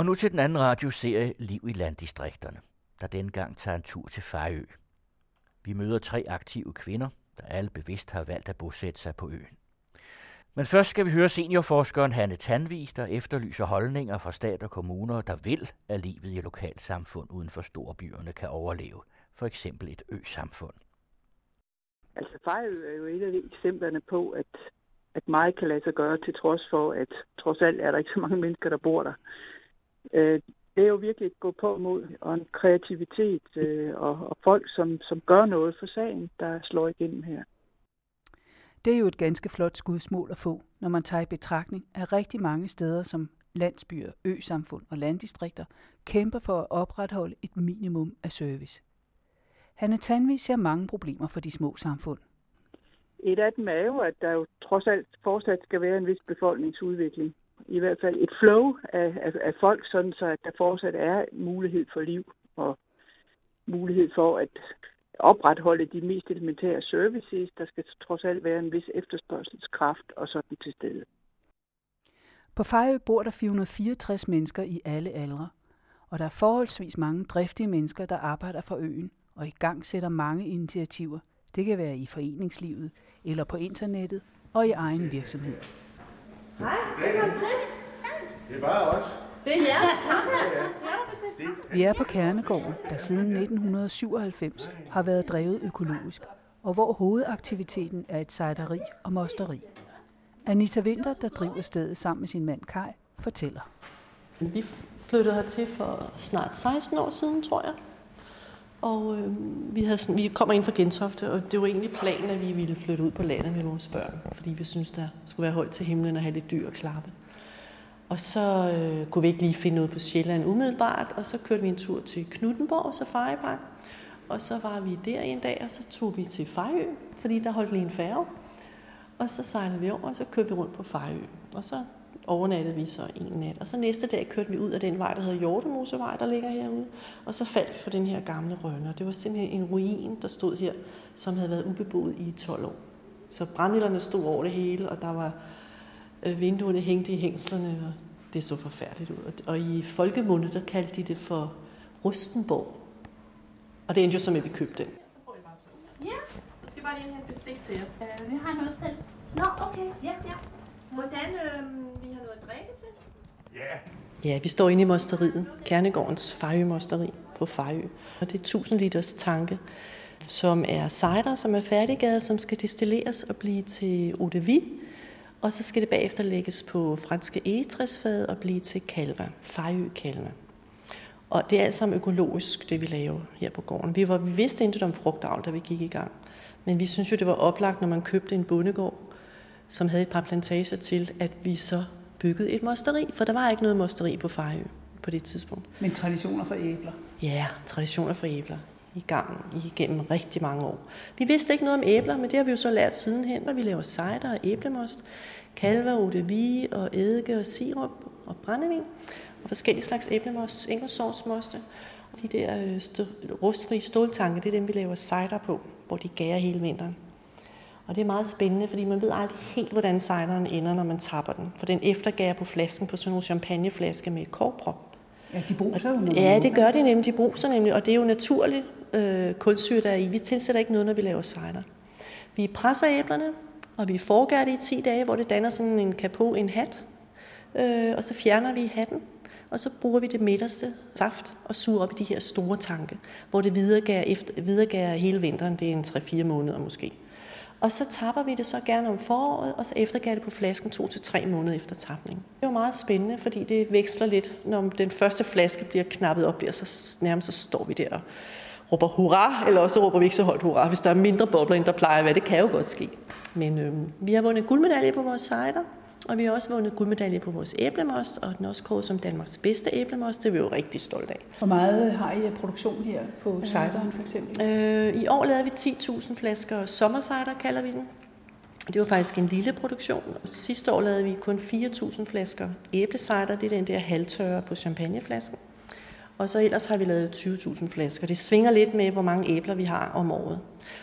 Og nu til den anden radioserie Liv i landdistrikterne, der dengang tager en tur til Fejø. Vi møder tre aktive kvinder, der alle bevidst har valgt at bosætte sig på øen. Men først skal vi høre seniorforskeren Hanne Tanvig, der efterlyser holdninger fra stat og kommuner, der vil, at livet i lokalsamfund uden for storbyerne kan overleve. For eksempel et ø-samfund. Altså Fejø er jo et af eksemplerne på, at, at meget kan lade sig gøre, til trods for, at trods alt er der ikke så mange mennesker, der bor der. Øh, det er jo virkelig et gå på mod, og en kreativitet øh, og, og folk, som, som gør noget for sagen, der slår igennem her. Det er jo et ganske flot skudsmål at få, når man tager i betragtning, at rigtig mange steder som landsbyer, øsamfund og landdistrikter kæmper for at opretholde et minimum af service. Hanne Tanvi ser mange problemer for de små samfund. Et af dem er jo, at der jo trods alt fortsat skal være en vis befolkningsudvikling. I hvert fald et flow af, af, af folk, sådan så at der fortsat er mulighed for liv og mulighed for at opretholde de mest elementære services. Der skal trods alt være en vis efterspørgselskraft og sådan til stede. På Fejø bor der 464 mennesker i alle aldre, og der er forholdsvis mange driftige mennesker, der arbejder for øen og i gang sætter mange initiativer. Det kan være i foreningslivet, eller på internettet og i egen virksomhed. Hej, velkommen til. Det er bare os. Det er jer, Thomas. Vi er på Kernegården, der siden 1997 har været drevet økologisk, og hvor hovedaktiviteten er et sejderi og mosteri. Anita Winter, der driver stedet sammen med sin mand Kai, fortæller. Vi flyttede hertil for snart 16 år siden, tror jeg. Og øh, vi, havde sådan, vi kommer ind fra Gentofte, og det var egentlig planen, at vi ville flytte ud på landet med vores børn, fordi vi synes der skulle være højt til himlen og have lidt dyr og klappe. Og så øh, kunne vi ikke lige finde ud på Sjælland umiddelbart, og så kørte vi en tur til Knuttenborg Safari Og så var vi der en dag, og så tog vi til Fejø, fordi der holdt lige en færge. Og så sejlede vi over, og så kørte vi rundt på Fejø. Og så overnattede vi så en nat. Og så næste dag kørte vi ud af den vej, der hedder Hjortemosevej, der ligger herude. Og så faldt vi for den her gamle rønne. Det var simpelthen en ruin, der stod her, som havde været ubeboet i 12 år. Så brændilderne stod over det hele, og der var øh, vinduerne hængte i hængslerne, og det så forfærdeligt ud. Og i folkemunde, der kaldte de det for Rustenborg. Og det endte jo som, at vi købte den. Ja, skal bare lige have et bestik til jer. Vi har noget selv. Nå, okay. Ja, ja. Hvordan øh, vi har noget at drikke til? Ja. Ja, vi står inde i mosteriet, Kernegårdens Fejø-mosteri på Fejø. Og det er 1000 liters tanke, som er cider, som er færdiggadet, som skal destilleres og blive til eau de vie. Og så skal det bagefter lægges på franske egetræsfad og blive til kalva, Fejø kalva. Og det er alt sammen økologisk, det vi laver her på gården. Vi, var, vi vidste intet om frugtavl, da vi gik i gang. Men vi synes jo, det var oplagt, når man købte en bondegård, som havde et par plantager til, at vi så byggede et mosteri, for der var ikke noget mosteri på Fejø på det tidspunkt. Men traditioner for æbler? Ja, traditioner for æbler i gang igennem rigtig mange år. Vi vidste ikke noget om æbler, men det har vi jo så lært sidenhen, når vi laver cider og æblemost, de vie og eddike og sirup og brændevin og forskellige slags æblemost, enkeltsovsmoste. Og de der øh, rustfri ståltanke, det er dem, vi laver cider på, hvor de gærer hele vinteren. Og det er meget spændende, fordi man ved aldrig helt, hvordan cideren ender, når man tapper den. For den eftergærer på flasken på sådan nogle champagneflasker med korprop. Ja, de bruser jo Ja, det gør de nemlig. De bruser nemlig, og det er jo naturligt øh, kulsyre, der er i. Vi tilsætter ikke noget, når vi laver cider. Vi presser æblerne, og vi forgærer det i 10 dage, hvor det danner sådan en kapot, en hat. Øh, og så fjerner vi hatten, og så bruger vi det midterste saft og suger op i de her store tanke, hvor det videregærer, efter, videregærer hele vinteren. Det er en 3-4 måneder måske. Og så tapper vi det så gerne om foråret, og så eftergav det på flasken to til tre måneder efter tapning. Det er meget spændende, fordi det veksler lidt, når den første flaske bliver knappet op, bliver så nærmest så står vi der og råber hurra, eller også råber vi ikke så højt hurra, hvis der er mindre bobler, end der plejer at være. Det kan jo godt ske. Men øhm, vi har vundet guldmedalje på vores cider, og vi har også vundet guldmedalje på vores æblemost, og den er også kåret som Danmarks bedste æblemost. Det er vi jo rigtig stolte af. Hvor meget har I af produktion her på cideren for eksempel? Øh, I år lavede vi 10.000 flasker sommercider, kalder vi den. Det var faktisk en lille produktion. Og sidste år lavede vi kun 4.000 flasker æblecider. Det er den der halvtørre på champagneflasken. Og så ellers har vi lavet 20.000 flasker. Det svinger lidt med, hvor mange æbler vi har om året.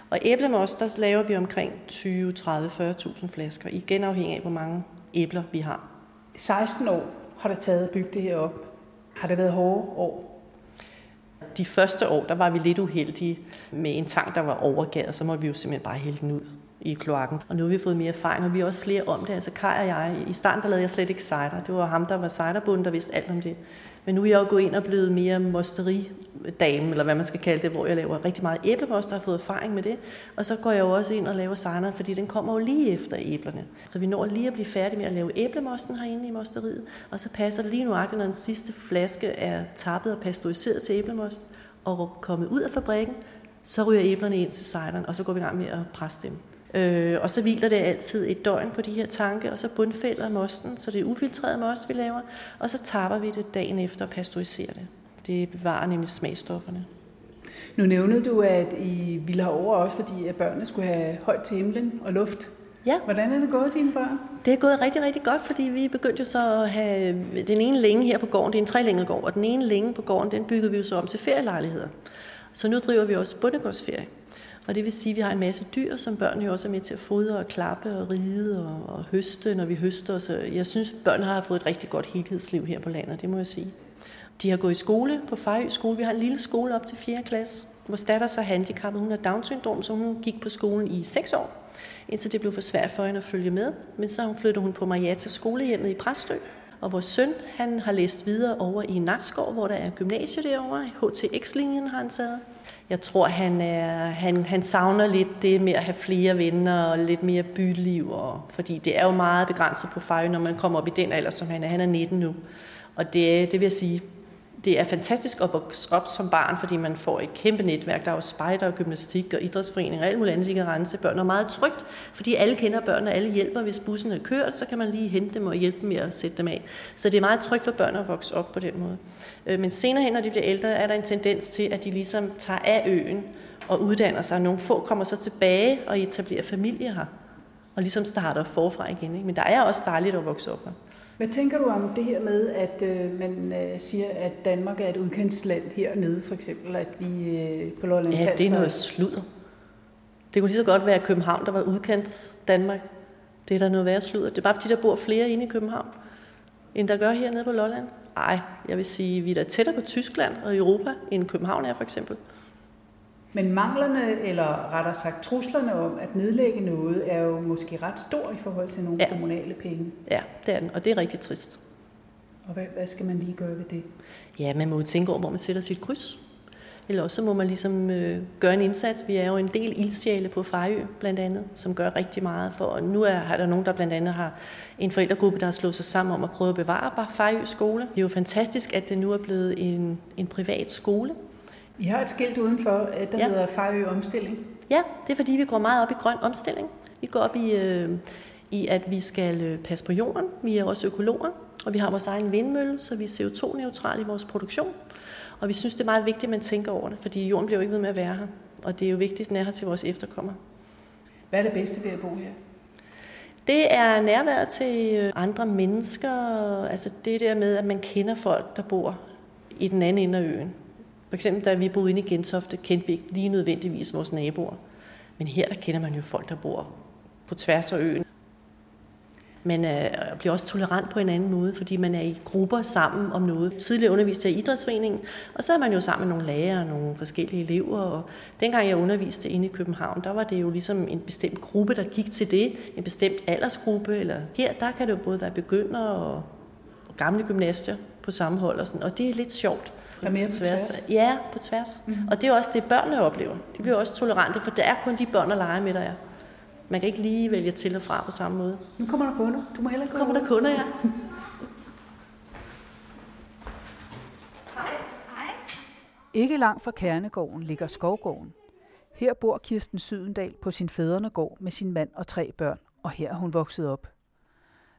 Og æblemost, der laver vi omkring 20, 30, 40.000 flasker. Igen afhængig af, hvor mange æbler vi har. 16 år har det taget at bygge det her op. Har det været hårde år? De første år, der var vi lidt uheldige med en tank, der var overgæret, så måtte vi jo simpelthen bare hælde den ud i kloakken. Og nu har vi fået mere erfaring, og vi er også flere om det. Altså Kai og jeg, i starten der lavede jeg slet ikke cider. Det var ham, der var ciderbunden, der vidste alt om det. Men nu er jeg jo gået ind og blevet mere mosteridame, eller hvad man skal kalde det, hvor jeg laver rigtig meget æblemost, og har fået erfaring med det. Og så går jeg jo også ind og laver cider, fordi den kommer jo lige efter æblerne. Så vi når lige at blive færdige med at lave æblemosten herinde i mosteriet. Og så passer det lige nu, når den sidste flaske er tappet og pasteuriseret til æblemost, og kommet ud af fabrikken, så ryger æblerne ind til cideren, og så går vi i gang med at presse dem. Øh, og så hviler det altid et døgn på de her tanke, og så bundfælder mosten, så det er ufiltreret most, vi laver, og så tapper vi det dagen efter og pasteuriserer det. Det bevarer nemlig smagstofferne. Nu nævnede du, at I ville have over også, fordi at børnene skulle have højt til himlen og luft. Ja. Hvordan er det gået, dine børn? Det er gået rigtig, rigtig godt, fordi vi begyndte jo så at have den ene længe her på gården, det er en trelænget gård, og den ene længe på gården, den byggede vi jo så om til ferielejligheder. Så nu driver vi også bundegårdsferie. Og det vil sige, at vi har en masse dyr, som børnene jo også er med til at fodre og klappe og ride og, og høste, når vi høster. Så jeg synes, børn har fået et rigtig godt helhedsliv her på landet, det må jeg sige. De har gået i skole på Fejø skole. Vi har en lille skole op til 4. klasse. Vores datter så handicappet. Hun har Down-syndrom, så hun gik på skolen i 6 år, indtil det blev for svært for hende at følge med. Men så flyttede hun på Mariata skolehjemmet i Præstø. Og vores søn, han har læst videre over i Nakskov, hvor der er gymnasiet derovre. HTX-linjen har han taget. Jeg tror, han, er, han, han savner lidt det med at have flere venner og lidt mere byliv. Og, fordi det er jo meget begrænset på Fejø, når man kommer op i den alder, som han er. Han er 19 nu. Og det, det vil jeg sige, det er fantastisk at vokse op som barn, fordi man får et kæmpe netværk. Der er jo spejder og gymnastik og idrætsforeninger og alt muligt andet, de kan rense børn. Og meget trygt, fordi alle kender børnene, og alle hjælper. Hvis bussen er kørt, så kan man lige hente dem og hjælpe dem med at sætte dem af. Så det er meget trygt for børn at vokse op på den måde. Øh, men senere hen, når de bliver ældre, er der en tendens til, at de ligesom tager af øen og uddanner sig. Nogle få kommer så tilbage og etablerer familie her, og ligesom starter forfra igen. Ikke? Men der er også dejligt at vokse op her. Hvad tænker du om det her med, at øh, man øh, siger, at Danmark er et udkendsland hernede, for eksempel, at vi øh, på Lolland Ja, det er noget sludder. Det kunne lige så godt være København, der var udkants Danmark. Det er der noget værre sludder. Det er bare fordi, der bor flere inde i København, end der gør hernede på Lolland. Nej, jeg vil sige, vi er da tættere på Tyskland og Europa, end København er for eksempel. Men manglerne, eller rettere sagt truslerne om at nedlægge noget, er jo måske ret stor i forhold til nogle ja. kommunale penge. Ja, det er den, og det er rigtig trist. Og hvad, hvad skal man lige gøre ved det? Ja, man må jo tænke over, hvor man sætter sit kryds. Eller også må man ligesom øh, gøre en indsats. Vi er jo en del ildsjæle på Fejø, blandt andet, som gør rigtig meget. For og nu er, er der nogen, der blandt andet har en forældregruppe, der har slået sig sammen om at prøve at bevare Fejø skole. Det er jo fantastisk, at det nu er blevet en, en privat skole, i har et skilt udenfor, øh, der ja. hedder Fejø Omstilling. Ja, det er fordi, vi går meget op i grøn omstilling. Vi går op i, øh, i at vi skal øh, passe på jorden. Vi er også økologer, og vi har vores egen vindmølle, så vi er CO2-neutrale i vores produktion. Og vi synes, det er meget vigtigt, at man tænker over det, fordi jorden bliver jo ikke ved med at være her. Og det er jo vigtigt, at den er her til vores efterkommere. Hvad er det bedste ved at bo her? Det er nærværet til øh, andre mennesker. Altså det der med, at man kender folk, der bor i den anden ende af øen. For eksempel, da vi boede inde i Gentofte, kendte vi ikke lige nødvendigvis vores naboer. Men her, der kender man jo folk, der bor på tværs af øen. Man øh, bliver også tolerant på en anden måde, fordi man er i grupper sammen om noget. Tidligere underviste jeg i idrætsforeningen, og så er man jo sammen med nogle lærere og nogle forskellige elever. Og dengang jeg underviste inde i København, der var det jo ligesom en bestemt gruppe, der gik til det. En bestemt aldersgruppe. Eller her, der kan det jo både være begyndere og, og gamle gymnaster på samme hold. Og, sådan, og det er lidt sjovt. Og mere på tværs? tværs. Ja, på tværs. Mm-hmm. Og det er også det, børnene oplever. De bliver også tolerante, for det er kun de børn, der leger med, der er. Man kan ikke lige vælge til og fra på samme måde. Nu kommer der kunder. Du må hellere komme. Kommer der kunder, ja. Ikke langt fra Kernegården ligger Skovgården. Her bor Kirsten Sydendal på sin fædrene gård med sin mand og tre børn, og her er hun vokset op.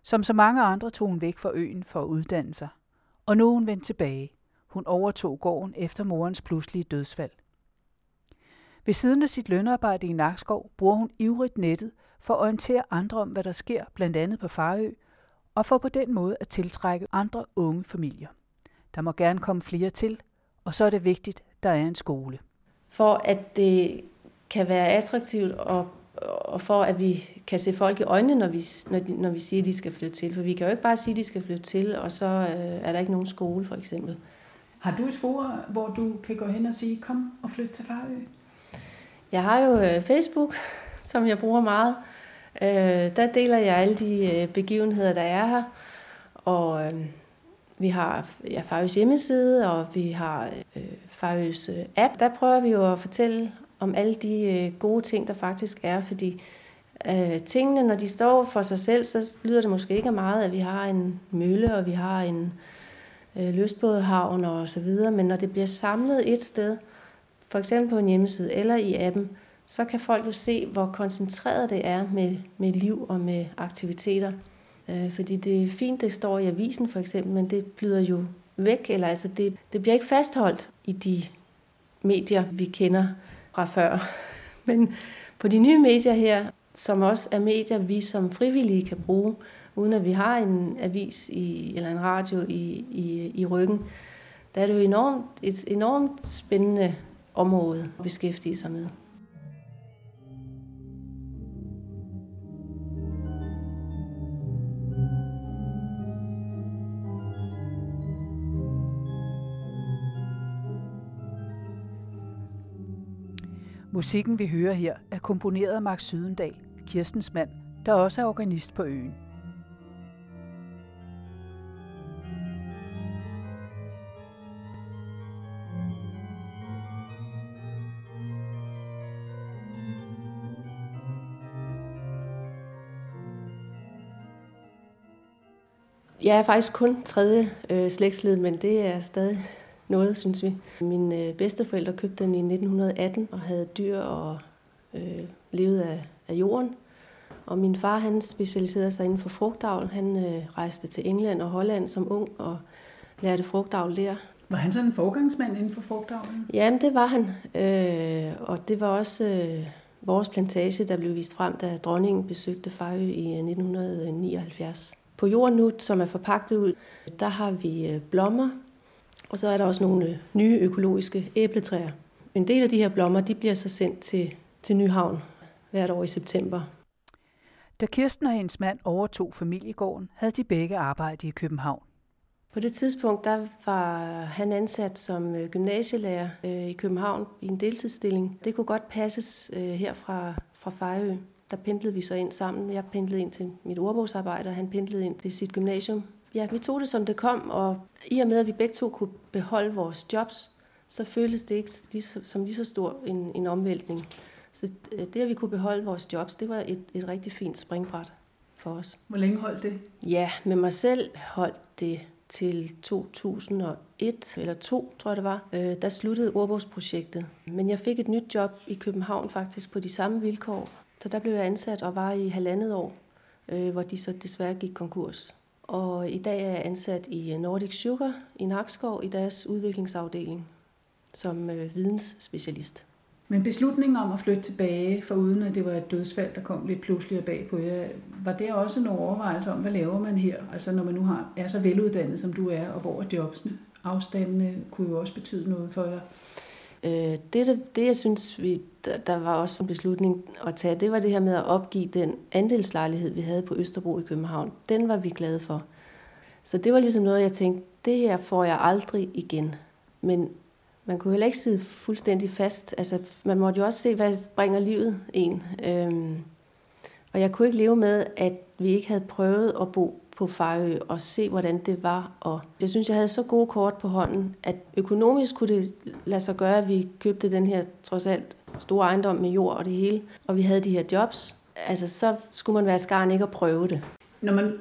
Som så mange andre tog hun væk fra øen for at uddanne sig, og nu er hun vendt tilbage. Hun overtog gården efter morens pludselige dødsfald. Ved siden af sit lønarbejde i Nakskov bruger hun ivrigt nettet for at orientere andre om, hvad der sker, blandt andet på Farø, og for på den måde at tiltrække andre unge familier. Der må gerne komme flere til, og så er det vigtigt, der er en skole. For at det kan være attraktivt og for at vi kan se folk i øjnene, når vi, når, de, når vi siger, at de skal flytte til. For vi kan jo ikke bare sige, at de skal flytte til, og så øh, er der ikke nogen skole, for eksempel. Har du et forum, hvor du kan gå hen og sige, kom og flyt til Farø? Jeg har jo øh, Facebook, som jeg bruger meget. Øh, der deler jeg alle de øh, begivenheder, der er her. Og øh, vi har ja, Farøs hjemmeside, og vi har øh, Farøs øh, app. Der prøver vi jo at fortælle om alle de øh, gode ting, der faktisk er, fordi øh, tingene, når de står for sig selv, så lyder det måske ikke meget, at vi har en mølle, og vi har en øh, Øh, lystbådehavn og så videre, men når det bliver samlet et sted, for eksempel på en hjemmeside eller i appen, så kan folk jo se, hvor koncentreret det er med, med liv og med aktiviteter. Øh, fordi det er fint, det står i avisen for eksempel, men det flyder jo væk, eller altså det, det bliver ikke fastholdt i de medier, vi kender fra før. Men på de nye medier her, som også er medier, vi som frivillige kan bruge, uden at vi har en avis i, eller en radio i, i, i ryggen, der er det jo enormt, et enormt spændende område at beskæftige sig med. Musikken vi hører her er komponeret af Max Sydendal, Kirstens mand, der også er organist på øen. Jeg er faktisk kun tredje øh, slægtsled, men det er stadig noget, synes vi. Mine øh, bedsteforældre købte den i 1918 og havde dyr og øh, levede af, af jorden. Og min far, han specialiserede sig inden for frugtavl. Han øh, rejste til England og Holland som ung og lærte frugtavl der. Var han sådan en forgangsmand inden for frugtavlen? Jamen, det var han. Øh, og det var også øh, vores plantage, der blev vist frem, da dronningen besøgte Fejø i 1979. Øh, På jorden nu, som er forpagtet ud, der har vi øh, blommer, og så er der også nogle øh, nye økologiske æbletræer. En del af de her blommer de bliver så sendt til, til Nyhavn hvert år i september. Da Kirsten og hendes mand overtog familiegården, havde de begge arbejdet i København. På det tidspunkt der var han ansat som øh, gymnasielærer øh, i København i en deltidsstilling. Det kunne godt passes her fra, fra Fejø. Der pendlede vi så ind sammen. Jeg pendlede ind til mit ordbogsarbejde, og han pendlede ind til sit gymnasium ja, vi tog det som det kom, og i og med, at vi begge to kunne beholde vores jobs, så føltes det ikke lige så, som lige så stor en, en omvæltning. Så øh, det, at vi kunne beholde vores jobs, det var et, et rigtig fint springbræt for os. Hvor længe holdt det? Ja, med mig selv holdt det til 2001 eller 2, tror jeg det var. Øh, der sluttede ordbogsprojektet. Men jeg fik et nyt job i København faktisk på de samme vilkår. Så der blev jeg ansat og var i halvandet år, øh, hvor de så desværre gik konkurs. Og i dag er jeg ansat i Nordic Sugar i Nakskov i deres udviklingsafdeling som øh, vidensspecialist. Men beslutningen om at flytte tilbage, for uden at det var et dødsfald, der kom lidt pludselig bag på jer, var det også nogle overvejelser om, hvad laver man her? Altså når man nu har, er så veluddannet, som du er, og hvor er jobsene? Afstandene kunne jo også betyde noget for jer. Øh, det, det, det, jeg synes, vi, der, der var også en beslutning at tage, det var det her med at opgive den andelslejlighed, vi havde på Østerbro i København. Den var vi glade for. Så det var ligesom noget, jeg tænkte, det her får jeg aldrig igen. Men man kunne heller ikke sidde fuldstændig fast. Altså, man måtte jo også se, hvad bringer livet en. Øhm, og jeg kunne ikke leve med, at vi ikke havde prøvet at bo på Farø og se, hvordan det var. Og jeg synes, jeg havde så gode kort på hånden, at økonomisk kunne det lade sig gøre, at vi købte den her trods alt store ejendom med jord og det hele, og vi havde de her jobs. Altså, så skulle man være skarn ikke at prøve det. Når man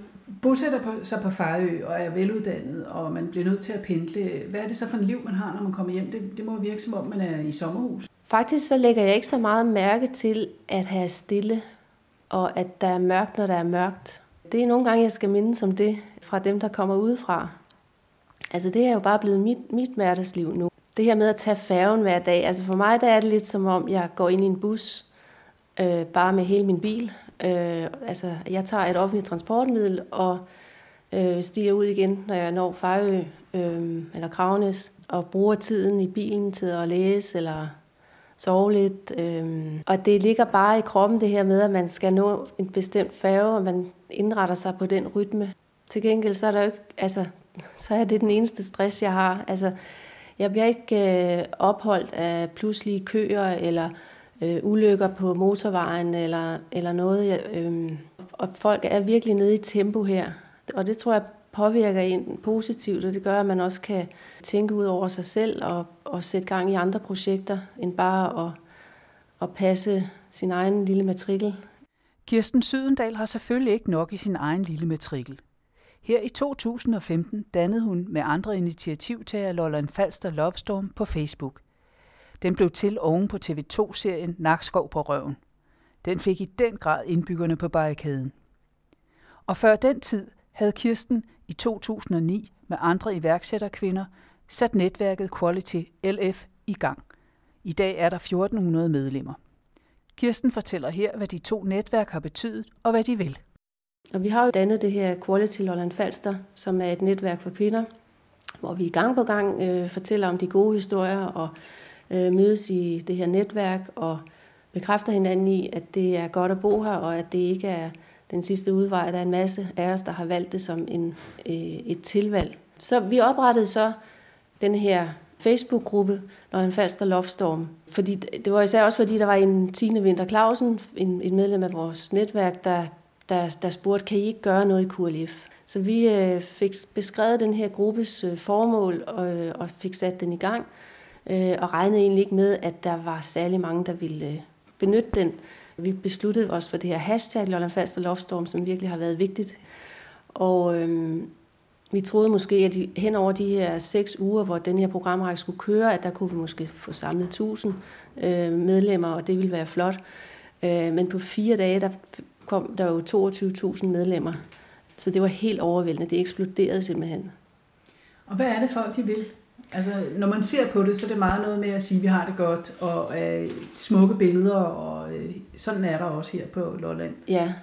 bosætter på, sig på Fejø og er veluddannet, og man bliver nødt til at pendle, hvad er det så for en liv, man har, når man kommer hjem? Det, det må virke som om, man er i sommerhus. Faktisk så lægger jeg ikke så meget mærke til at have stille, og at der er mørkt, når der er mørkt. Det er nogle gange, jeg skal minde som det fra dem, der kommer udefra. Altså det er jo bare blevet mit, mit hverdagsliv nu. Det her med at tage færgen hver dag, altså for mig der er det lidt som om, jeg går ind i en bus, øh, bare med hele min bil. Øh, altså jeg tager et offentligt transportmiddel og øh, stiger ud igen, når jeg når Fejø øh, eller Kravnes, og bruger tiden i bilen til at læse eller sove lidt. Øh. og det ligger bare i kroppen det her med, at man skal nå en bestemt færge, og man indretter sig på den rytme. Til gengæld så er der jo ikke, altså, så er det den eneste stress, jeg har. Altså, jeg bliver ikke øh, opholdt af pludselige køer eller øh, ulykker på motorvejen eller, eller noget. Jeg, øh, og folk er virkelig nede i tempo her. Og det tror jeg påvirker en positivt, og det gør, at man også kan tænke ud over sig selv og, og sætte gang i andre projekter, end bare at, at passe sin egen lille matrikel. Kirsten Sydendal har selvfølgelig ikke nok i sin egen lille matrikel. Her i 2015 dannede hun med andre initiativtager Lolland Falster Lovestorm på Facebook. Den blev til oven på TV2-serien Nakskov på røven. Den fik i den grad indbyggerne på barrikaden. Og før den tid havde Kirsten i 2009 med andre iværksætterkvinder sat netværket Quality LF i gang. I dag er der 1400 medlemmer. Kirsten fortæller her, hvad de to netværk har betydet og hvad de vil. Og vi har jo dannet det her Quality Lolland Falster, som er et netværk for kvinder, hvor vi gang på gang øh, fortæller om de gode historier og øh, mødes i det her netværk og bekræfter hinanden i, at det er godt at bo her, og at det ikke er den sidste udvej. Der er en masse af os, der har valgt det som en, øh, et tilvalg. Så vi oprettede så den her Facebook-gruppe, når Lolland Falster Loftstorm. Fordi, det var især også fordi, der var en Tine Winter Clausen, en, en medlem af vores netværk, der der, der spurgte, kan I ikke gøre noget i KLF? Så vi øh, fik beskrevet den her gruppes øh, formål og, øh, og fik sat den i gang, øh, og regnede egentlig ikke med, at der var særlig mange, der ville øh, benytte den. Vi besluttede os for det her hashtag Lolland Falster Loftstorm, som virkelig har været vigtigt. Og øh, vi troede måske, at de, hen over de her seks uger, hvor den her programrække skulle køre, at der kunne vi måske få samlet 1000 øh, medlemmer, og det ville være flot. Øh, men på fire dage, der kom der jo 22.000 medlemmer. Så det var helt overvældende. Det eksploderede simpelthen. Og hvad er det folk, de vil? Altså, når man ser på det, så er det meget noget med at sige, at vi har det godt, og øh, smukke billeder, og øh, sådan er der også her på Lolland. Ja.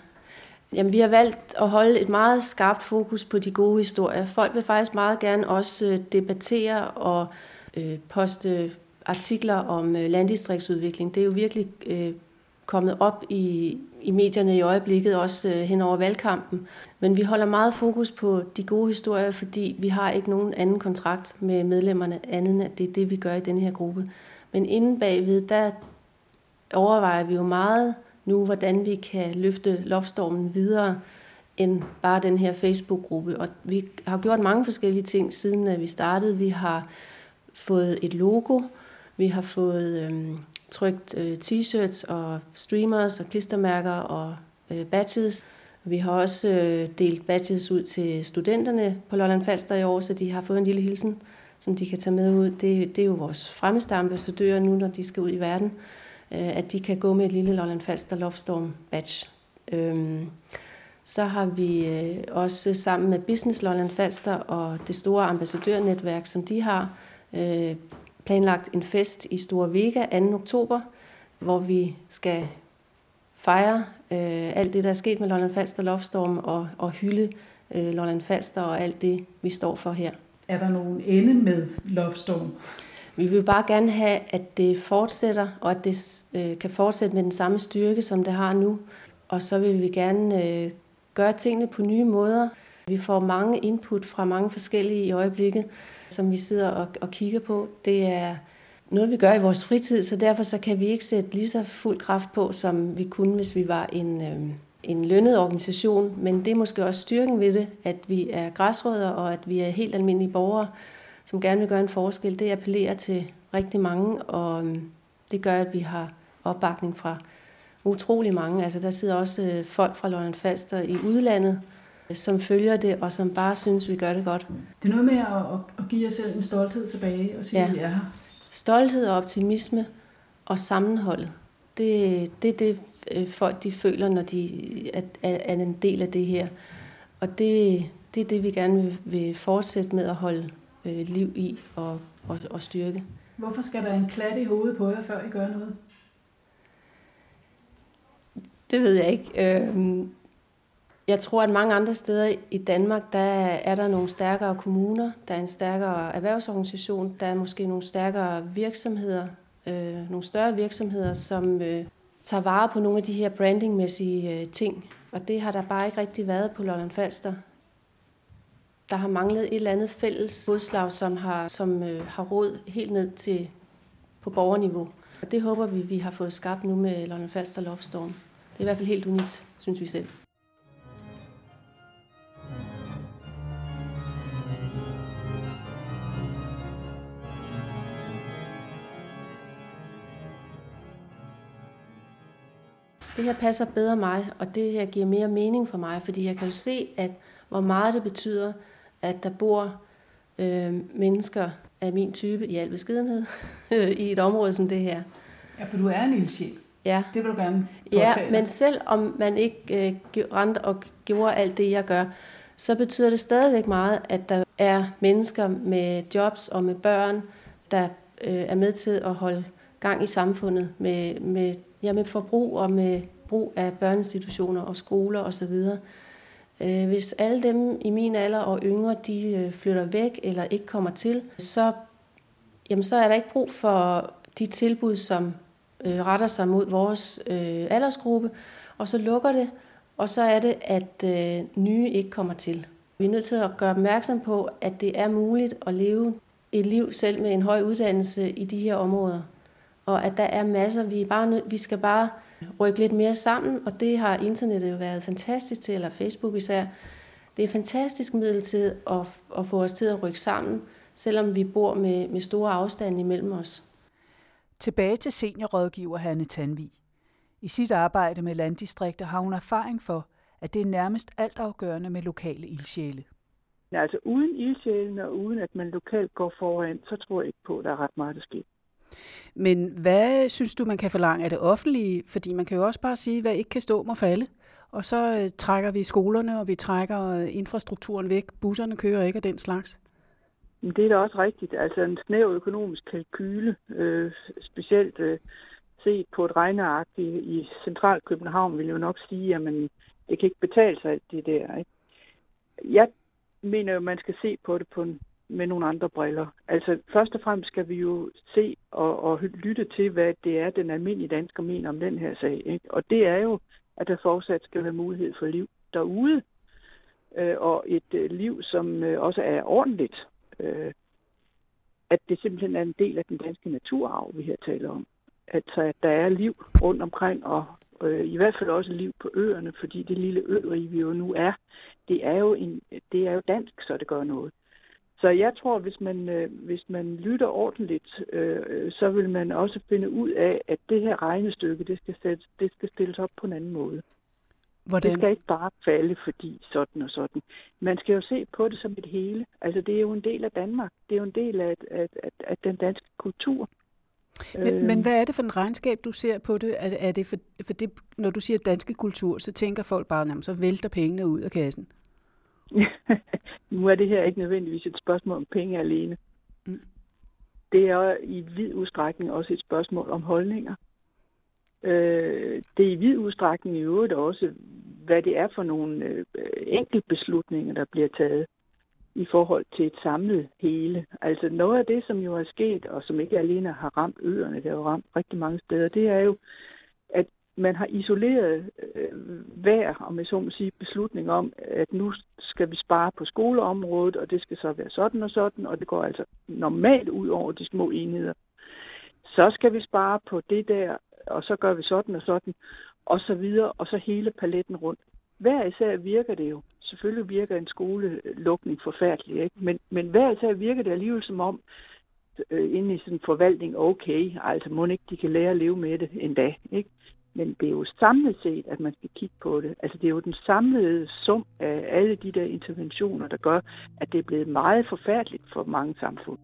Jamen, vi har valgt at holde et meget skarpt fokus på de gode historier. Folk vil faktisk meget gerne også øh, debattere og øh, poste artikler om øh, landdistriktsudvikling. Det er jo virkelig øh, kommet op i, i medierne i øjeblikket, også øh, hen over valgkampen. Men vi holder meget fokus på de gode historier, fordi vi har ikke nogen anden kontrakt med medlemmerne, andet end at det er det, vi gør i den her gruppe. Men inden bagved, der overvejer vi jo meget nu, hvordan vi kan løfte loftstormen videre end bare den her Facebook-gruppe. Og vi har gjort mange forskellige ting, siden at vi startede. Vi har fået et logo, vi har fået øhm, trykt øh, t-shirts og streamers og klistermærker og øh, badges. Vi har også øh, delt badges ud til studenterne på Lolland Falster i år, så de har fået en lille hilsen, som de kan tage med ud. Det, det er jo vores fremmeste ambassadører nu, når de skal ud i verden, øh, at de kan gå med et lille Lolland Falster Loftstorm badge. Øhm, så har vi øh, også sammen med Business Lolland Falster og det store ambassadørnetværk, som de har, øh, planlagt en fest i Store Vega 2. oktober, hvor vi skal fejre øh, alt det, der er sket med Lolland Falster Loftstorm og, og hylde øh, Lolland Falster og alt det, vi står for her. Er der nogen ende med Loftstorm? Vi vil bare gerne have, at det fortsætter, og at det øh, kan fortsætte med den samme styrke, som det har nu. Og så vil vi gerne øh, gøre tingene på nye måder. Vi får mange input fra mange forskellige i øjeblikket, som vi sidder og, og kigger på. Det er noget, vi gør i vores fritid, så derfor så kan vi ikke sætte lige så fuld kraft på, som vi kunne, hvis vi var en, øh, en lønnet organisation. Men det er måske også styrken ved det, at vi er græsrødder, og at vi er helt almindelige borgere, som gerne vil gøre en forskel. Det appellerer til rigtig mange, og øh, det gør, at vi har opbakning fra utrolig mange. Altså, der sidder også øh, folk fra Lolland Falster i udlandet, som følger det, og som bare synes, vi gør det godt. Det er noget med at, at give jer selv en stolthed tilbage og sige, ja. at vi er her. Stolthed og optimisme og sammenhold. Det, det er det, øh, folk de føler, når de er, er en del af det her. Og det, det er det, vi gerne vil, vil fortsætte med at holde øh, liv i og, og, og styrke. Hvorfor skal der en klat i hovedet på jer, før I gør noget? Det ved jeg ikke. Øh, jeg tror, at mange andre steder i Danmark, der er der nogle stærkere kommuner, der er en stærkere erhvervsorganisation, der er måske nogle stærkere virksomheder, øh, nogle større virksomheder, som øh, tager vare på nogle af de her brandingmæssige øh, ting. Og det har der bare ikke rigtig været på Lolland Falster. Der har manglet et eller andet fælles fodslag, som har, som, øh, har råd helt ned til på borgerniveau. Og det håber vi, vi har fået skabt nu med Lolland Falster Love Storm. Det er i hvert fald helt unikt, synes vi selv. Det her passer bedre mig, og det her giver mere mening for mig, fordi jeg kan jo se, at hvor meget det betyder, at der bor øh, mennesker af min type i al beskedenhed i et område som det her. Ja, for du er en ildsjæl. Ja. Det vil du gerne Ja, men selv om man ikke øh, rendte og gjorde alt det, jeg gør, så betyder det stadigvæk meget, at der er mennesker med jobs og med børn, der øh, er med til at holde gang i samfundet med, med, ja, med forbrug og med brug af børneinstitutioner og skoler osv. Øh, hvis alle dem i min alder og yngre, de øh, flytter væk eller ikke kommer til, så, jamen, så er der ikke brug for de tilbud, som øh, retter sig mod vores øh, aldersgruppe, og så lukker det, og så er det, at øh, nye ikke kommer til. Vi er nødt til at gøre opmærksom på, at det er muligt at leve et liv selv med en høj uddannelse i de her områder. Og at der er masser, vi, bare nød, vi skal bare rykke lidt mere sammen, og det har internettet jo været fantastisk til, eller Facebook især. Det er et fantastisk middel til at, at få os til at rykke sammen, selvom vi bor med, med store afstande imellem os. Tilbage til seniorrådgiver Hanne Tanvi. I sit arbejde med landdistrikter har hun erfaring for, at det er nærmest altafgørende med lokale ildsjæle. Ja, altså uden ildsjælene og uden at man lokalt går foran, så tror jeg ikke på, at der er ret meget, der sker. Men hvad synes du, man kan forlange af det offentlige? Fordi man kan jo også bare sige, hvad ikke kan stå må falde. Og så øh, trækker vi skolerne, og vi trækker øh, infrastrukturen væk. Busserne kører ikke af den slags. Det er da også rigtigt. Altså en snæv økonomisk kalkyle, øh, specielt øh, set på et regneark i, i central København, vil jo nok sige, at man, det kan ikke betale sig alt det der. Ikke? Jeg mener jo, man skal se på det på en, med nogle andre briller. Altså først og fremmest skal vi jo se og, og lytte til, hvad det er, den almindelige dansker mener om den her sag. Ikke? Og det er jo, at der fortsat skal være mulighed for liv derude, øh, og et øh, liv, som øh, også er ordentligt øh, at det simpelthen er en del af den danske naturarv, vi her taler om. Altså, at der er liv rundt omkring, og øh, i hvert fald også liv på øerne, fordi det lille ørige, vi jo nu er, det er jo, en, det er jo dansk, så det gør noget. Så jeg tror, hvis man, øh, hvis man lytter ordentligt, øh, så vil man også finde ud af, at det her regnestykke, det skal, sættes, det skal stilles op på en anden måde. Hvordan? Det skal ikke bare falde, fordi sådan og sådan. Man skal jo se på det som et hele. Altså, det er jo en del af Danmark. Det er jo en del af, af, af, af den danske kultur. Men, øh. men hvad er det for en regnskab, du ser på det? Er, er det for, for det, når du siger danske kultur, så tænker folk bare, at så vælter pengene ud af kassen? Nu er det her ikke nødvendigvis et spørgsmål om penge alene. Mm. Det er i vid udstrækning også et spørgsmål om holdninger. Øh, det er i vid udstrækning i øvrigt også, hvad det er for nogle øh, enkeltbeslutninger, der bliver taget i forhold til et samlet hele. Altså noget af det, som jo er sket, og som ikke alene har ramt øerne, det har jo ramt rigtig mange steder, det er jo, man har isoleret øh, hver, om jeg så må sige, beslutning om, at nu skal vi spare på skoleområdet, og det skal så være sådan og sådan, og det går altså normalt ud over de små enheder. Så skal vi spare på det der, og så gør vi sådan og sådan, og så videre, og så hele paletten rundt. Hver især virker det jo. Selvfølgelig virker en skolelukning forfærdelig, ikke? Men, men hver især virker det alligevel som om, øh, inde i sådan en forvaltning, okay, altså må ikke de kan lære at leve med det en dag, ikke? Men det er jo samlet set, at man skal kigge på det. Altså det er jo den samlede sum af alle de der interventioner, der gør, at det er blevet meget forfærdeligt for mange samfund.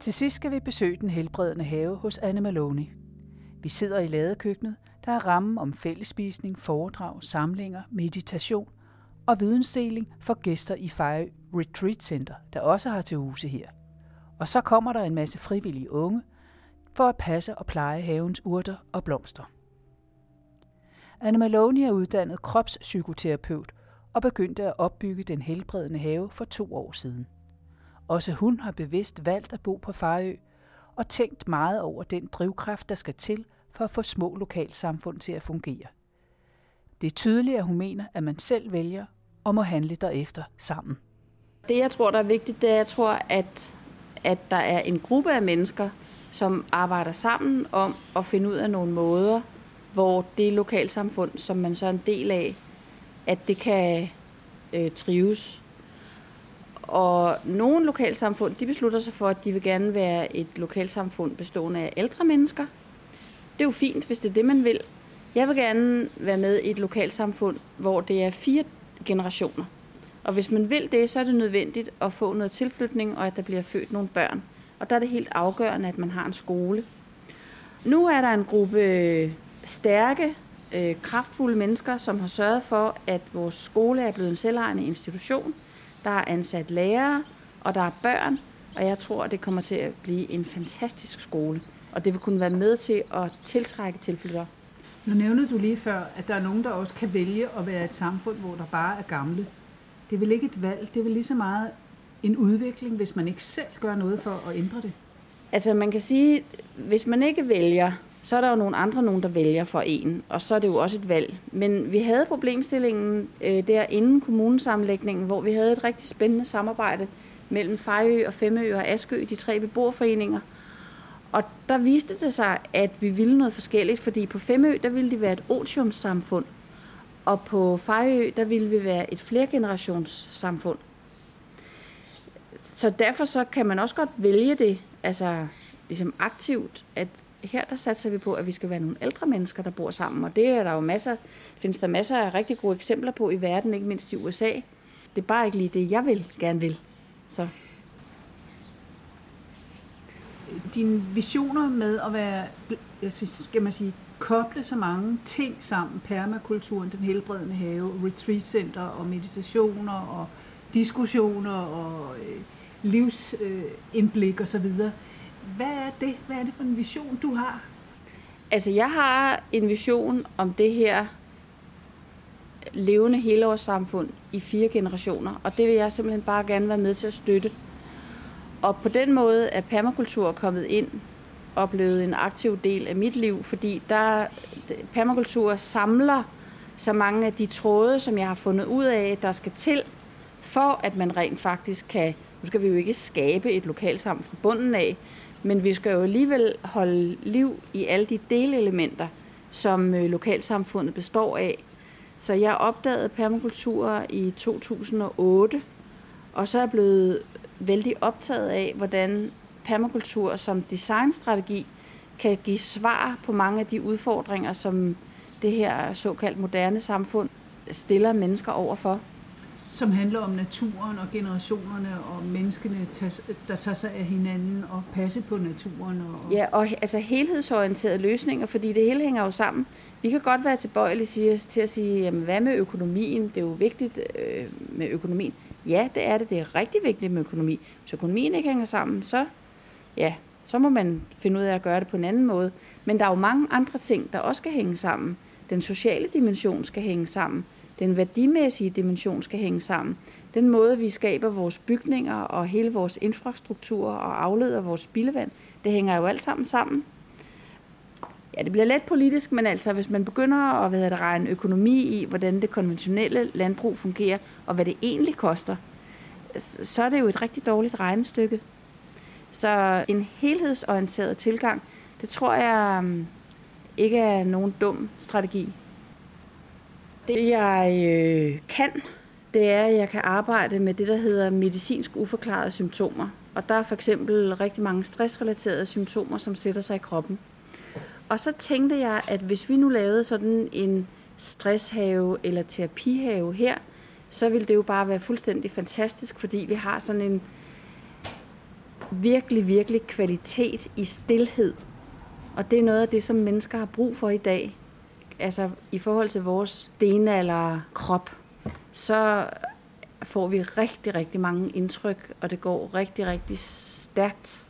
Til sidst skal vi besøge den helbredende have hos Anne Maloney. Vi sidder i ladekøkkenet, der er rammen om fællespisning, foredrag, samlinger, meditation og vidensdeling for gæster i Fejø Retreat Center, der også har til huse her. Og så kommer der en masse frivillige unge for at passe og pleje havens urter og blomster. Anne Maloney er uddannet kropspsykoterapeut og begyndte at opbygge den helbredende have for to år siden. Også hun har bevidst valgt at bo på Farø og tænkt meget over den drivkraft, der skal til for at få små lokalsamfund til at fungere. Det er tydeligt, at hun mener, at man selv vælger og må handle derefter sammen. Det, jeg tror, der er vigtigt, det er, jeg tror, at, at der er en gruppe af mennesker, som arbejder sammen om at finde ud af nogle måder, hvor det lokalsamfund, som man så er en del af, at det kan øh, trives. Og nogle lokalsamfund, de beslutter sig for, at de vil gerne være et lokalsamfund bestående af ældre mennesker. Det er jo fint, hvis det er det, man vil. Jeg vil gerne være med i et lokalsamfund, hvor det er fire generationer. Og hvis man vil det, så er det nødvendigt at få noget tilflytning, og at der bliver født nogle børn. Og der er det helt afgørende, at man har en skole. Nu er der en gruppe øh, stærke, øh, kraftfulde mennesker, som har sørget for, at vores skole er blevet en selvejende institution. Der er ansat lærere, og der er børn, og jeg tror, at det kommer til at blive en fantastisk skole. Og det vil kunne være med til at tiltrække tilflyttere. Nu nævnte du lige før, at der er nogen, der også kan vælge at være et samfund, hvor der bare er gamle. Det er vel ikke et valg, det er vel lige så meget en udvikling, hvis man ikke selv gør noget for at ændre det? Altså man kan sige, hvis man ikke vælger, så er der jo nogle andre, nogen, der vælger for en, og så er det jo også et valg. Men vi havde problemstillingen øh, der inden kommunesammenlægningen, hvor vi havde et rigtig spændende samarbejde mellem Fejø og Femø og Askø, de tre beboerforeninger. Og der viste det sig, at vi ville noget forskelligt, fordi på Femø, der ville det være et otiumssamfund, og på Fejø, der ville vi være et flergenerationssamfund. Så derfor så kan man også godt vælge det, altså ligesom aktivt, at her der satser vi på, at vi skal være nogle ældre mennesker, der bor sammen. Og det er der jo masser, findes der masser af rigtig gode eksempler på i verden, ikke mindst i USA. Det er bare ikke lige det, jeg vil gerne vil. Så. Dine visioner med at være, skal man sige, koble så mange ting sammen, permakulturen, den helbredende have, retreatcenter og meditationer og diskussioner og øh, livsindblik øh, osv., hvad er det? Hvad er det for en vision, du har? Altså, jeg har en vision om det her levende helårssamfund i fire generationer, og det vil jeg simpelthen bare gerne være med til at støtte. Og på den måde er permakultur kommet ind og blevet en aktiv del af mit liv, fordi der permakultur samler så mange af de tråde, som jeg har fundet ud af, der skal til, for at man rent faktisk kan, nu skal vi jo ikke skabe et lokalsamfund fra bunden af, men vi skal jo alligevel holde liv i alle de delelementer, som øh, lokalsamfundet består af. Så jeg opdagede permakultur i 2008, og så er jeg blevet vældig optaget af, hvordan permakultur som designstrategi kan give svar på mange af de udfordringer, som det her såkaldt moderne samfund stiller mennesker overfor som handler om naturen og generationerne og menneskene, der tager sig af hinanden og passe på naturen. Og... Ja, og altså helhedsorienterede løsninger, fordi det hele hænger jo sammen. Vi kan godt være tilbøjelige til at sige, jamen, hvad med økonomien? Det er jo vigtigt øh, med økonomien. Ja, det er det. Det er rigtig vigtigt med økonomi. Hvis økonomien ikke hænger sammen, så, ja, så må man finde ud af at gøre det på en anden måde. Men der er jo mange andre ting, der også skal hænge sammen. Den sociale dimension skal hænge sammen. Den værdimæssige dimension skal hænge sammen. Den måde, vi skaber vores bygninger og hele vores infrastruktur og afleder vores spildevand, det hænger jo alt sammen sammen. Ja, det bliver let politisk, men altså, hvis man begynder at hvad det, regne økonomi i, hvordan det konventionelle landbrug fungerer, og hvad det egentlig koster, så er det jo et rigtig dårligt regnestykke. Så en helhedsorienteret tilgang, det tror jeg mm, ikke er nogen dum strategi. Det jeg øh, kan, det er, at jeg kan arbejde med det, der hedder medicinsk uforklarede symptomer. Og der er for eksempel rigtig mange stressrelaterede symptomer, som sætter sig i kroppen. Og så tænkte jeg, at hvis vi nu lavede sådan en stresshave eller terapihave her, så ville det jo bare være fuldstændig fantastisk, fordi vi har sådan en virkelig, virkelig kvalitet i stillhed. Og det er noget af det, som mennesker har brug for i dag altså i forhold til vores stenalder krop, så får vi rigtig, rigtig mange indtryk, og det går rigtig, rigtig stærkt.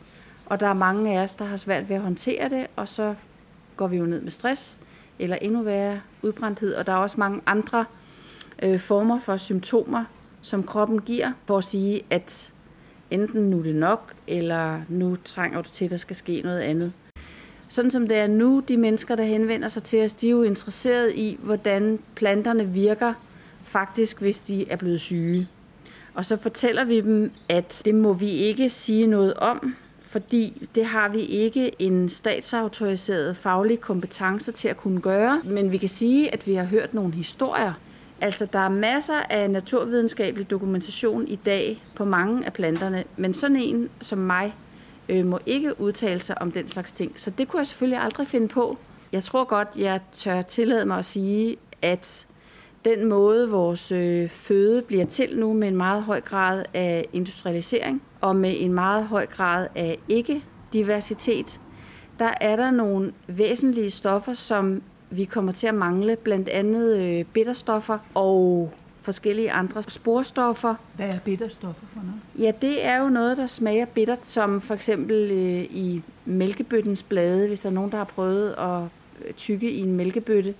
Og der er mange af os, der har svært ved at håndtere det, og så går vi jo ned med stress, eller endnu værre udbrændthed. Og der er også mange andre øh, former for symptomer, som kroppen giver, for at sige, at enten nu er det nok, eller nu trænger du til, at der skal ske noget andet. Sådan som det er nu, de mennesker, der henvender sig til os, de er jo interesseret i, hvordan planterne virker faktisk, hvis de er blevet syge. Og så fortæller vi dem, at det må vi ikke sige noget om, fordi det har vi ikke en statsautoriseret faglig kompetence til at kunne gøre. Men vi kan sige, at vi har hørt nogle historier. Altså, der er masser af naturvidenskabelig dokumentation i dag på mange af planterne, men sådan en som mig øh, må ikke udtale sig om den slags ting. Så det kunne jeg selvfølgelig aldrig finde på. Jeg tror godt, jeg tør tillade mig at sige, at den måde, vores øh, føde bliver til nu med en meget høj grad af industrialisering og med en meget høj grad af ikke-diversitet, der er der nogle væsentlige stoffer, som vi kommer til at mangle, blandt andet øh, bitterstoffer og forskellige andre sporstoffer. Hvad er bitterstoffer for noget? Ja, det er jo noget, der smager bittert, som for eksempel øh, i mælkebøttens blade, hvis der er nogen, der har prøvet at tykke i en mælkebøtte.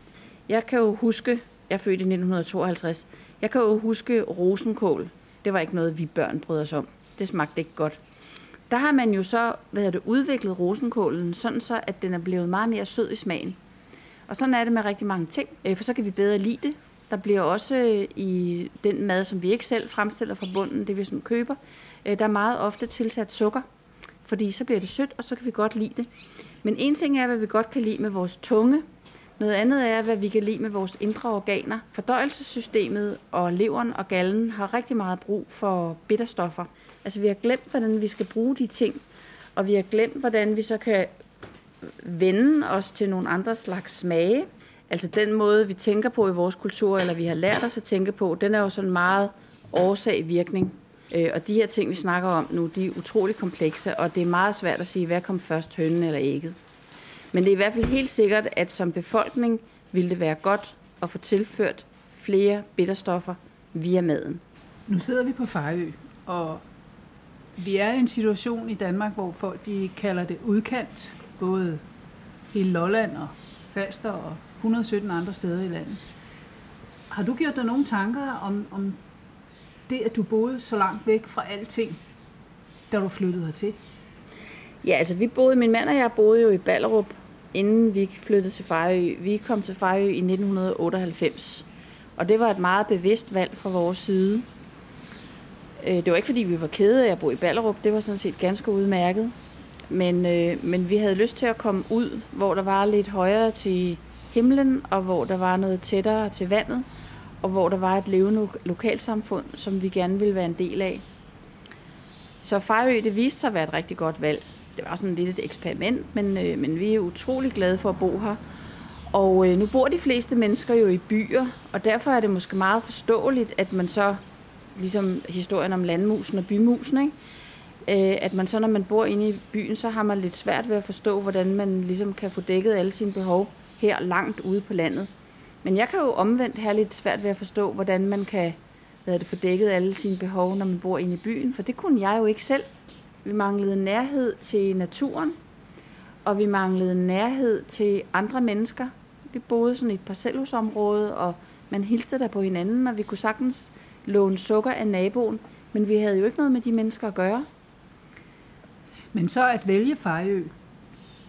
Jeg kan jo huske, jeg er født i 1952. Jeg kan jo huske rosenkål. Det var ikke noget, vi børn brød os om. Det smagte ikke godt. Der har man jo så hvad det, udviklet rosenkålen, sådan så, at den er blevet meget mere sød i smagen. Og sådan er det med rigtig mange ting, øh, for så kan vi bedre lide det. Der bliver også øh, i den mad, som vi ikke selv fremstiller fra bunden, det vi sådan køber, øh, der er meget ofte tilsat sukker, fordi så bliver det sødt, og så kan vi godt lide det. Men en ting er, hvad vi godt kan lide med vores tunge, noget andet er, hvad vi kan lide med vores indre organer. Fordøjelsessystemet og leveren og gallen har rigtig meget brug for bitterstoffer. Altså vi har glemt, hvordan vi skal bruge de ting, og vi har glemt, hvordan vi så kan vende os til nogle andre slags smage. Altså den måde, vi tænker på i vores kultur, eller vi har lært os at tænke på, den er jo sådan meget årsag-virkning. Øh, og de her ting, vi snakker om nu, de er utrolig komplekse, og det er meget svært at sige, hvad kom først, hønnen eller ægget. Men det er i hvert fald helt sikkert, at som befolkning ville det være godt at få tilført flere bitterstoffer via maden. Nu sidder vi på Fejø, og vi er i en situation i Danmark, hvor folk de kalder det udkant, både hele Lolland og Falster og 117 andre steder i landet. Har du gjort dig nogle tanker om, om det, at du boede så langt væk fra alting, da du flyttede hertil? Ja, altså vi boede, min mand og jeg boede jo i Ballerup, inden vi flyttede til Fejø. Vi kom til Fejø i 1998, og det var et meget bevidst valg fra vores side. Øh, det var ikke fordi, vi var kede af at bo i Ballerup, det var sådan set ganske udmærket. Men, øh, men vi havde lyst til at komme ud, hvor der var lidt højere til himlen, og hvor der var noget tættere til vandet, og hvor der var et levende lokalsamfund, som vi gerne ville være en del af. Så Fejø, det viste sig at være et rigtig godt valg det var sådan lidt et eksperiment, men, øh, men vi er utrolig glade for at bo her. Og øh, nu bor de fleste mennesker jo i byer, og derfor er det måske meget forståeligt, at man så, ligesom historien om landmusen og bymusen, ikke? Øh, at man så, når man bor inde i byen, så har man lidt svært ved at forstå, hvordan man ligesom kan få dækket alle sine behov her langt ude på landet. Men jeg kan jo omvendt have lidt svært ved at forstå, hvordan man kan hvad det, få dækket alle sine behov, når man bor inde i byen, for det kunne jeg jo ikke selv. Vi manglede nærhed til naturen, og vi manglede nærhed til andre mennesker. Vi boede sådan i et parcelhusområde, og man hilste der på hinanden, og vi kunne sagtens låne sukker af naboen, men vi havde jo ikke noget med de mennesker at gøre. Men så at vælge Fejø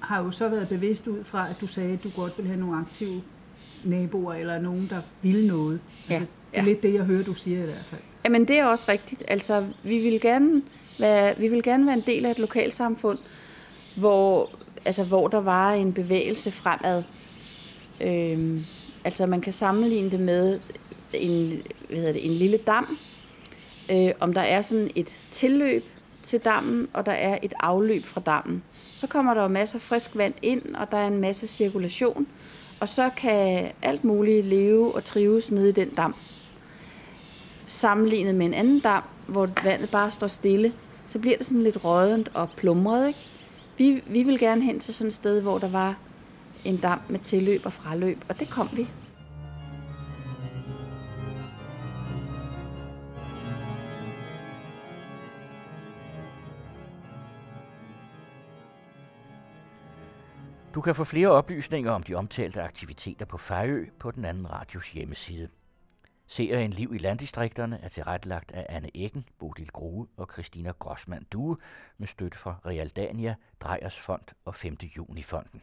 har jo så været bevidst ud fra, at du sagde, at du godt ville have nogle aktive naboer, eller nogen, der ville noget. Altså, ja, ja. Det er lidt det, jeg hører, du siger i hvert fald. Jamen, det er også rigtigt. Altså, vi vil gerne være, vi vil gerne være en del af et lokalsamfund, hvor, altså, hvor der var en bevægelse fremad. Øhm, altså man kan sammenligne det med en, hvad hedder det, en lille dam. Øh, om der er sådan et tilløb til dammen, og der er et afløb fra dammen. Så kommer der jo masser af frisk vand ind, og der er en masse cirkulation, og så kan alt muligt leve og trives nede i den dam sammenlignet med en anden dam, hvor vandet bare står stille, så bliver det sådan lidt rådent og plumret. Ikke? Vi, vi vil gerne hen til sådan et sted, hvor der var en dam med tilløb og fraløb, og det kom vi. Du kan få flere oplysninger om de omtalte aktiviteter på Fejø på den anden radios hjemmeside. Serien Liv i landdistrikterne er tilrettelagt af Anne Eggen, Bodil Grue og Christina Grossmann Due med støtte fra Realdania, Drejers Fond og 5. Juni Fonden.